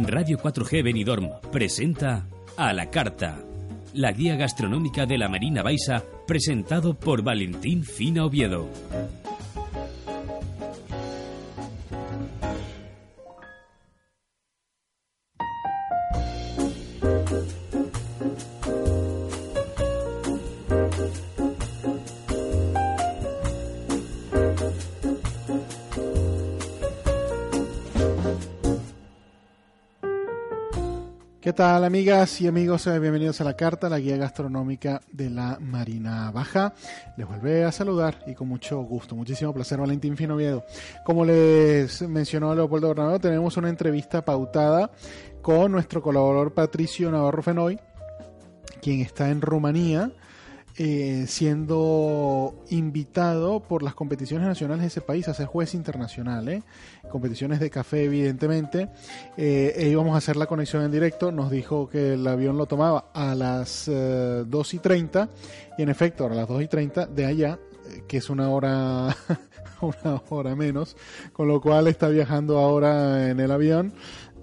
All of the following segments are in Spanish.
Radio 4G Benidorm presenta A la Carta, la guía gastronómica de la Marina Baixa, presentado por Valentín Fina Oviedo. ¿Qué tal amigas y amigos? Eh, Bienvenidos a la carta, la guía gastronómica de la Marina Baja. Les vuelve a saludar y con mucho gusto, muchísimo placer Valentín Finoviedo. Como les mencionó Leopoldo Bernabéu, tenemos una entrevista pautada con nuestro colaborador Patricio Navarro Fenoy, quien está en Rumanía eh, siendo invitado por las competiciones nacionales de ese país a ser juez internacional, ¿eh? competiciones de café evidentemente. Eh, e íbamos a hacer la conexión en directo, nos dijo que el avión lo tomaba a las eh, 2 y 30 y en efecto a las 2 y 30 de allá, eh, que es una hora, una hora menos, con lo cual está viajando ahora en el avión.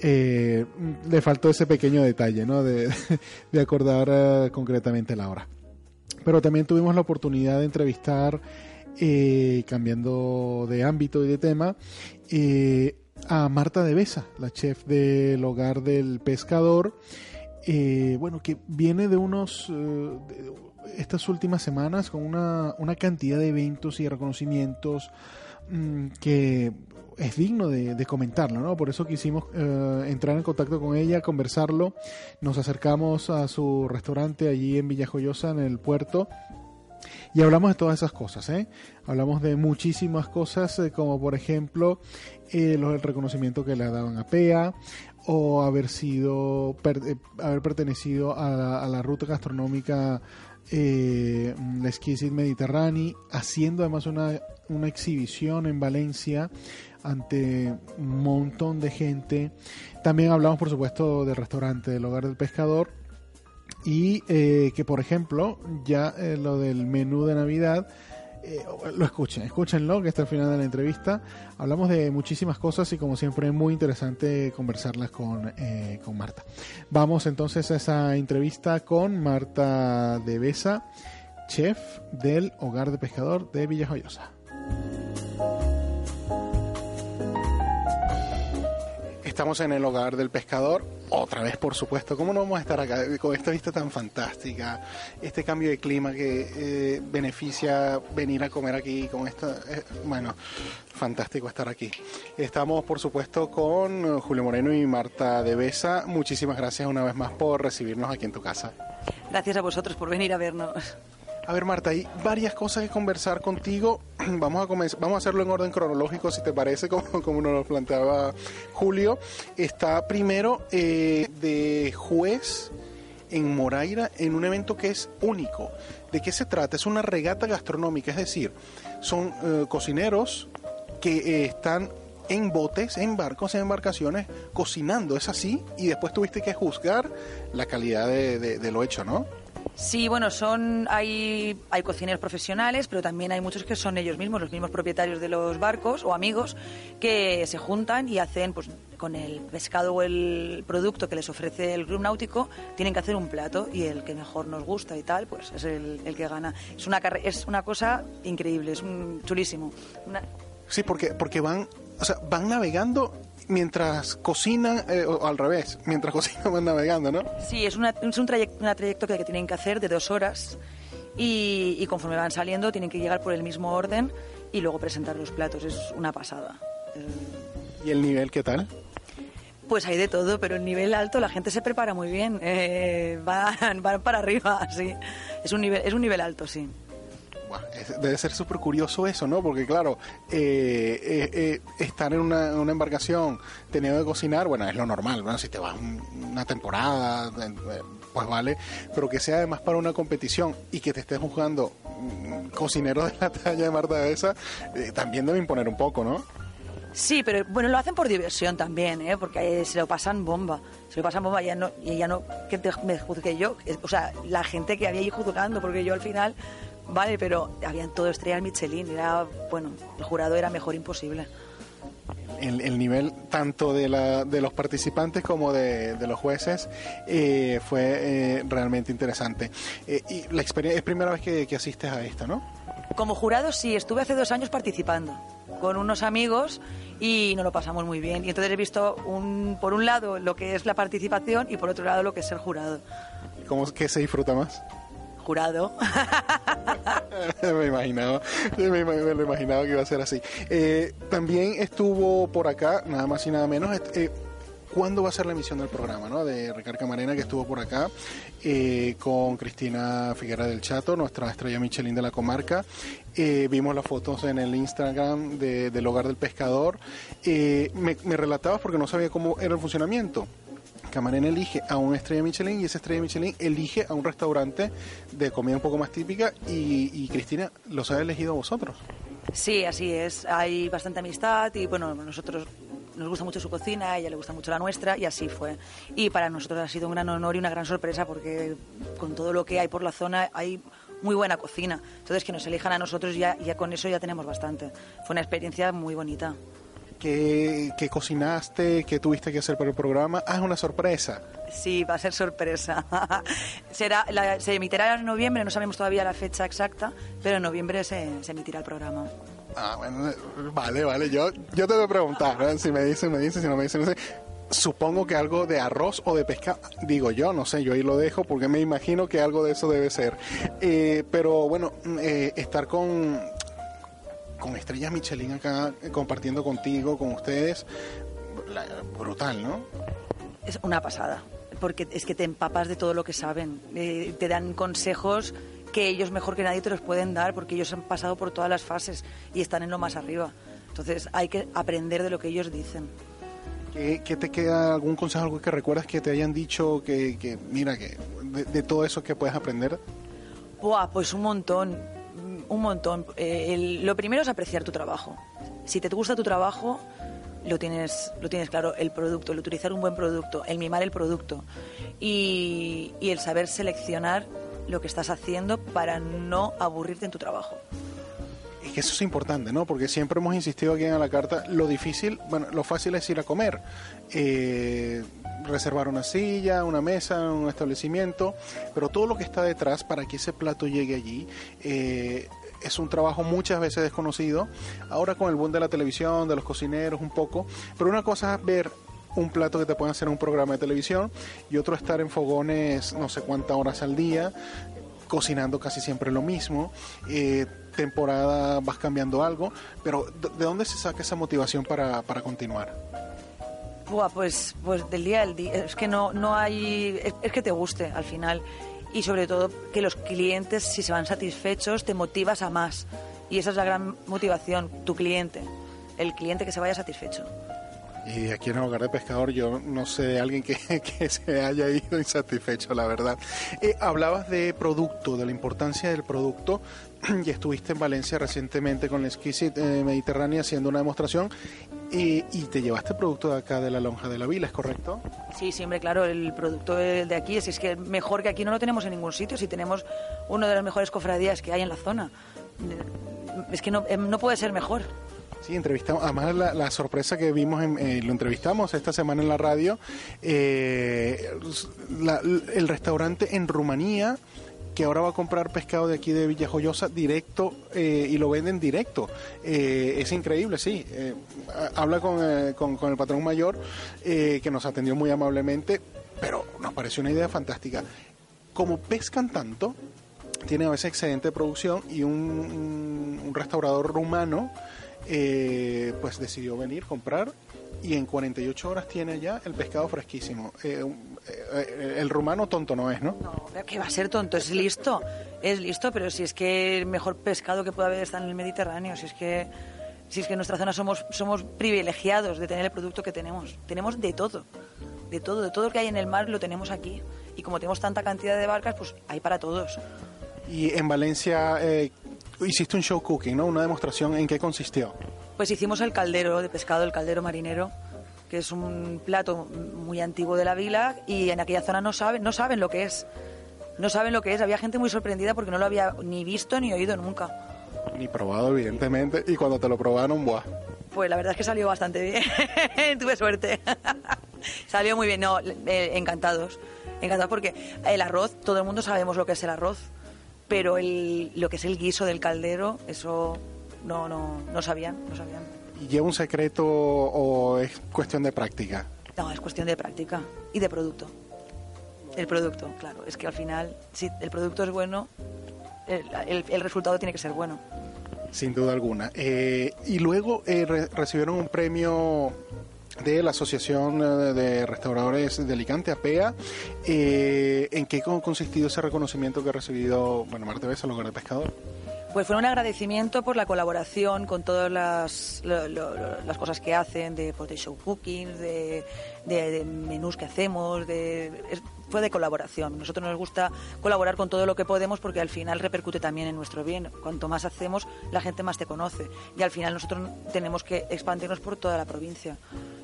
Eh, le faltó ese pequeño detalle, ¿no? De, acordar eh, concretamente la hora pero también tuvimos la oportunidad de entrevistar, eh, cambiando de ámbito y de tema, eh, a Marta de Besa, la chef del hogar del pescador, eh, bueno, que viene de unos, eh, estas últimas semanas con una, una cantidad de eventos y reconocimientos mm, que es digno de, comentarlo, ¿no? Por eso quisimos eh, entrar en contacto con ella, conversarlo. Nos acercamos a su restaurante allí en Villajoyosa, en el puerto. Y hablamos de todas esas cosas, ¿eh? Hablamos de muchísimas cosas, eh, como por ejemplo eh, los, el reconocimiento que le daban a PEA, o haber sido, eh, haber pertenecido a la, ruta gastronómica eh, la Exquisite Mediterráneo, haciendo además una, una exhibición en Valencia ante un montón de gente. También hablamos, por supuesto, del restaurante del Hogar del Pescador y eh, que, por ejemplo, ya eh, lo del menú de Navidad. Eh, lo escuchen, escúchenlo, que está al final de la entrevista. Hablamos de muchísimas cosas y como siempre es muy interesante conversarlas con, eh, con Marta. Vamos entonces a esa entrevista con Marta de Besa, chef del Hogar de Pescador de Villajoyosa. Estamos en el hogar del pescador, otra vez por supuesto. ¿Cómo no vamos a estar acá con esta vista tan fantástica? Este cambio de clima que eh, beneficia venir a comer aquí con esta... Eh, bueno, fantástico estar aquí. Estamos por supuesto con Julio Moreno y Marta de Besa. Muchísimas gracias una vez más por recibirnos aquí en tu casa. Gracias a vosotros por venir a vernos. A ver, Marta, hay varias cosas que conversar contigo. Vamos a, comenzar, vamos a hacerlo en orden cronológico, si te parece, como, como nos lo planteaba Julio. Está primero eh, de juez en Moraira en un evento que es único. ¿De qué se trata? Es una regata gastronómica, es decir, son eh, cocineros que eh, están en botes, en barcos, en embarcaciones, cocinando, es así, y después tuviste que juzgar la calidad de, de, de lo hecho, ¿no? Sí, bueno, son hay, hay cocineros profesionales, pero también hay muchos que son ellos mismos, los mismos propietarios de los barcos o amigos, que se juntan y hacen, pues con el pescado o el producto que les ofrece el club náutico, tienen que hacer un plato y el que mejor nos gusta y tal, pues es el, el que gana. Es una, es una cosa increíble, es un, chulísimo. Una... Sí, porque, porque van, o sea, van navegando mientras cocinan, eh, o al revés, mientras cocinan van navegando, ¿no? Sí, es, una, es un trayecto, una trayectoria que tienen que hacer de dos horas y, y, conforme van saliendo tienen que llegar por el mismo orden y luego presentar los platos. Es una pasada. ¿Y el nivel qué tal? Pues hay de todo, pero el nivel alto la gente se prepara muy bien, eh, van, van para arriba, sí. Es un nivel, es un nivel alto, sí. Debe ser súper curioso eso, ¿no? Porque claro, eh, eh, eh, estar en una, embarcación teniendo que cocinar, bueno, es lo normal, ¿no? Si te vas una temporada, pues vale, pero que sea además para una competición y que te estés jugando mm, cocinero de la talla de Marta de esa, también debe imponer un poco, ¿no? Sí, pero bueno, lo hacen por diversión también, ¿eh? porque se lo pasan bomba. Se lo pasan bomba y no, y ya no que me juzgue yo. O sea, la gente que había ahí juzgando, porque yo al final, vale, pero habían todo estrellas Michelin. Era, bueno, el jurado era mejor imposible. El, nivel tanto de, la, de los participantes como de, los jueces eh, fue eh, realmente interesante. Eh, y la experiencia es primera vez que, que asistes a esta, ¿no? Como jurado sí, estuve hace dos años participando con unos amigos y nos lo pasamos muy bien. Y entonces he visto un, por un lado lo que es la participación y por otro lado lo que es el jurado. ¿Cómo que se disfruta más? Jurado. me imaginaba, me, lo imaginaba que iba a ser así. Eh, también estuvo por acá, nada más y nada menos, eh, cuándo va a ser la emisión del programa, ¿no? De Ricardo Camarena, que estuvo por acá, eh, con Cristina Figuera del Chato, nuestra estrella Michelin de la comarca. Eh, vimos las fotos en el Instagram del Hogar del Pescador. Eh, me, relatabas porque no sabía cómo era el funcionamiento. Camarena elige a una estrella Michelin y esa estrella Michelin elige a un restaurante de comida un poco más típica y, y Cristina los ha elegido a vosotros. Sí, así es. Hay bastante amistad y bueno, nosotros nos gusta mucho su cocina, a ella le gusta mucho la nuestra y así fue. Y para nosotros ha sido un gran honor y una gran sorpresa porque con todo lo que hay por la zona hay muy buena cocina. Entonces que nos elijan a nosotros ya, ya con eso ya tenemos bastante. Fue una experiencia muy bonita. ¿Qué, cocinaste? ¿Qué tuviste que hacer para el programa? Ah, es una sorpresa. Sí, va a ser sorpresa. Será, se emitirá en noviembre, no sabemos todavía la fecha exacta, pero en noviembre se, se emitirá el programa. Ah, bueno, vale, vale. Yo, yo te voy a preguntar, si me dicen, me dicen, si no me dicen, no sé. Supongo que algo de arroz o de pescado, digo yo, no sé, yo ahí lo dejo porque me imagino que algo de eso debe ser. Eh, pero bueno, eh, estar con, con estrellas Michelin acá, eh, compartiendo contigo, con ustedes, brutal, ¿no? Es una pasada, porque es que te empapas de todo lo que saben, te dan consejos que ellos mejor que nadie te los pueden dar porque ellos han pasado por todas las fases y están en lo más arriba. Entonces hay que aprender de lo que ellos dicen. ¿Qué, te queda algún consejo, algo que recuerdas que te hayan dicho que, mira, que de, todo eso que puedes aprender? Buah, pues un montón, un montón. Eh, lo primero es apreciar tu trabajo. Si te gusta tu trabajo, lo tienes, lo tienes claro, el producto, el utilizar un buen producto, el mimar el producto y, y el saber seleccionar lo que estás haciendo para no aburrirte en tu trabajo. Es que eso es importante, ¿no? Porque siempre hemos insistido aquí en la carta, lo difícil, bueno, lo fácil es ir a comer, eh, reservar una silla, una mesa, un establecimiento, pero todo lo que está detrás para que ese plato llegue allí eh, es un trabajo muchas veces desconocido. Ahora con el boom de la televisión, de los cocineros un poco, pero una cosa es ver un plato que te pueden hacer en un programa de televisión y otro estar en fogones no sé cuántas horas al día, cocinando casi siempre lo mismo. Eh, temporada vas cambiando algo, pero ¿de dónde se saca esa motivación para, para continuar? Pues, pues del día al día. Es que no, no hay. Es, que te guste al final. Y sobre todo que los clientes, si se van satisfechos, te motivas a más. Y esa es la gran motivación, tu cliente. El cliente que se vaya satisfecho. Y aquí en el hogar de pescador yo no sé de alguien que, se haya ido insatisfecho, la verdad. Eh, hablabas de producto, de la importancia del producto, y estuviste en Valencia recientemente con la Exquisite eh, Mediterránea haciendo una demostración y, te llevaste producto de acá de la lonja de la vila, ¿es correcto? Sí, siempre, claro, el producto de aquí es, es que mejor que aquí no lo tenemos en ningún sitio, si tenemos una de las mejores cofradías que hay en la zona. Es que no, em, no puede ser mejor. Sí, entrevistamos, además la, sorpresa que vimos, eh, lo entrevistamos esta semana en la radio, eh, el restaurante en Rumanía que ahora va a comprar pescado de aquí de Villajoyosa directo eh, y lo venden directo. es increíble, sí. habla con, con, con, el patrón mayor que nos atendió muy amablemente, pero nos pareció una idea fantástica. Como pescan tanto, tiene a veces excedente de producción y un, un restaurador rumano eh, pues decidió venir, comprar y en 48 horas tiene ya el pescado fresquísimo. Eh, eh, el rumano tonto no es, ¿no? No, que va a ser tonto, es listo, es listo, pero si es que el mejor pescado que puede haber está en el Mediterráneo, si es que si es que en nuestra zona somos somos privilegiados de tener el producto que tenemos, tenemos de todo, de todo, de todo lo que hay en el mar lo tenemos aquí y como tenemos tanta cantidad de barcas, pues hay para todos. Y en Valencia eh, hiciste un show cooking, ¿no? Una demostración, ¿en qué consistió? Pues hicimos el caldero de pescado, el caldero marinero, que es un plato muy antiguo de la vila y en aquella zona no saben, no saben lo que es. No saben lo que es. Había gente muy sorprendida porque no lo había ni visto ni oído nunca. Ni probado, evidentemente. Y cuando te lo probaron, ¡buah! Pues la verdad es que salió bastante bien. Tuve suerte. salió muy bien. No, eh, encantados. Encantados porque el arroz, todo el mundo sabemos lo que es el arroz. Pero el, lo que es el guiso del caldero, eso no, no, no sabían, no sabían. ¿Y lleva un secreto o es cuestión de práctica? No, es cuestión de práctica y de producto. El producto, claro. Es que al final, si el producto es bueno, el, el, resultado tiene que ser bueno. Sin duda alguna. Eh, y luego eh, recibieron un premio de la Asociación eh, de Restauradores de Alicante, APEA. ¿En qué ha consistido ese reconocimiento que ha recibido bueno, Marte Besa, lugar de pescador? Pues fue un agradecimiento por la colaboración con todas las, las cosas que hacen, de, pues, show cooking, de, menús que hacemos, de, fue de colaboración. Nosotros nos gusta colaborar con todo lo que podemos porque al final repercute también en nuestro bien. Cuanto más hacemos, la gente más te conoce. Y al final nosotros tenemos que expandirnos por toda la provincia.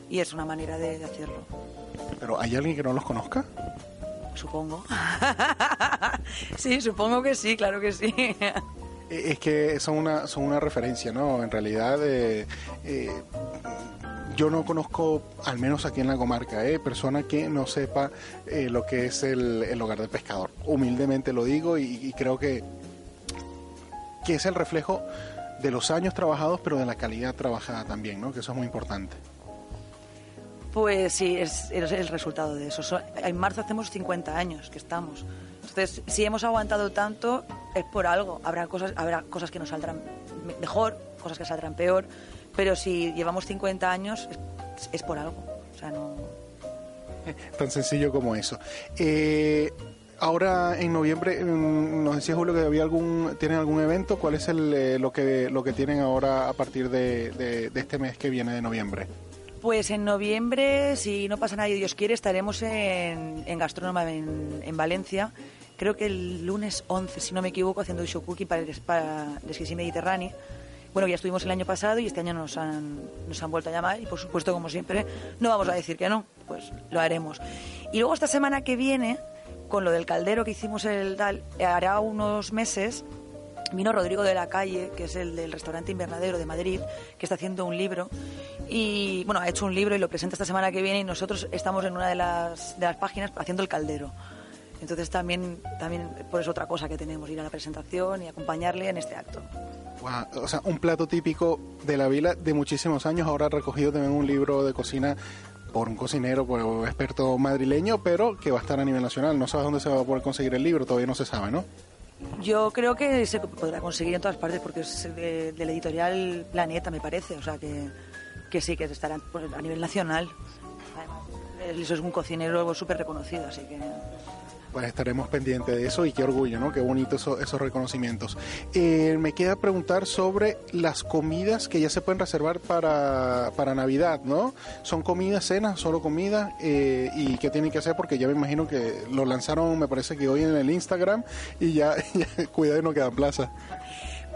Y es una manera de, de hacerlo. ¿Pero hay alguien que no los conozca? Supongo. sí, supongo que sí, claro que sí. Eh, es que son una, son una referencia, ¿no? En realidad, eh, eh, yo no conozco, al menos aquí en la comarca, eh, persona que no sepa lo que es el, hogar del pescador. Humildemente lo digo y, creo que, que es el reflejo de los años trabajados, pero de la calidad trabajada también, ¿no? Que eso es muy importante. Pues sí, es, es el resultado de eso. En marzo hacemos 50 años que estamos. Entonces, si hemos aguantado tanto, es por algo. Habrá cosas, habrá cosas que nos saldrán mejor, cosas que saldrán peor, pero si llevamos 50 años, es, por algo. O sea, no... Tan sencillo como eso. Eh, ahora en noviembre, mm, nos decía Julio que había algún, tienen algún evento. ¿Cuál es el, eh, lo, que, lo que tienen ahora a partir de, de, este mes que viene de noviembre? Pues en noviembre, si no pasa nada y Dios quiere, estaremos en, en Gastrónoma en, en Valencia creo que el lunes 11, si no me equivoco, haciendo un show cookie para el, para el Mediterráneo. Bueno, ya estuvimos el año pasado y este año nos han, nos han vuelto a llamar y por supuesto, como siempre, no vamos a decir que no, pues lo haremos. Y luego esta semana que viene, con lo del caldero que hicimos el tal, hará unos meses, vino Rodrigo de la Calle, que es el del restaurante Invernadero de Madrid, que está haciendo un libro. Y bueno, ha hecho un libro y lo presenta esta semana que viene y nosotros estamos en una de las, de las páginas haciendo el caldero. Entonces también, también por eso otra cosa que tenemos, ir a la presentación y acompañarle en este acto. O sea, un plato típico de la vila de muchísimos años, ahora recogido también un libro de cocina por un cocinero, por un experto madrileño, pero que va a estar a nivel nacional. No sabes dónde se va a poder conseguir el libro, todavía no se sabe, ¿no? Yo creo que se podrá conseguir en todas partes porque es de, del editorial Planeta, me parece. O sea que, que sí, que estará pues, a nivel nacional. eso es un cocinero súper reconocido, así que pues estaremos pendientes de eso y qué orgullo, ¿no? Qué bonito esos reconocimientos. Eh, me queda preguntar sobre las comidas que ya se pueden reservar para, para Navidad, ¿no? ¿Son comidas, cenas, solo comida? Eh, ¿Y qué tienen que hacer? Porque ya me imagino que lo lanzaron, me parece que hoy en el Instagram y ya, cuidado y no queda plaza.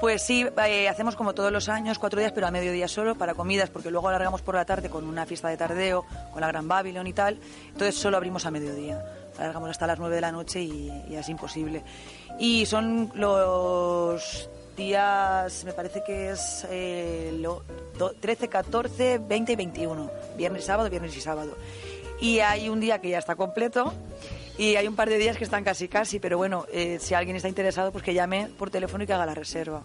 Pues sí, eh, hacemos como todos los años, cuatro días, pero a mediodía solo para comidas, porque luego alargamos por la tarde con una fiesta de tardeo, con la Gran Babylon y tal. Entonces solo abrimos a mediodía alargamos hasta las 9 de la noche y, es imposible. Y son los días, me parece que es eh, lo, 13, 14, 20 y 21, viernes, sábado, viernes y sábado. Y hay un día que ya está completo y hay un par de días que están casi casi, pero bueno, eh, si alguien está interesado, pues que llame por teléfono y que haga la reserva.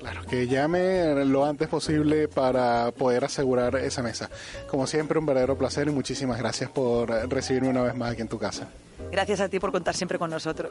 Claro, que llame lo antes posible para poder asegurar esa mesa. Como siempre, un verdadero placer y muchísimas gracias por recibirme una vez más aquí en tu casa. Gracias a ti por contar siempre con nosotros.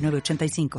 906985.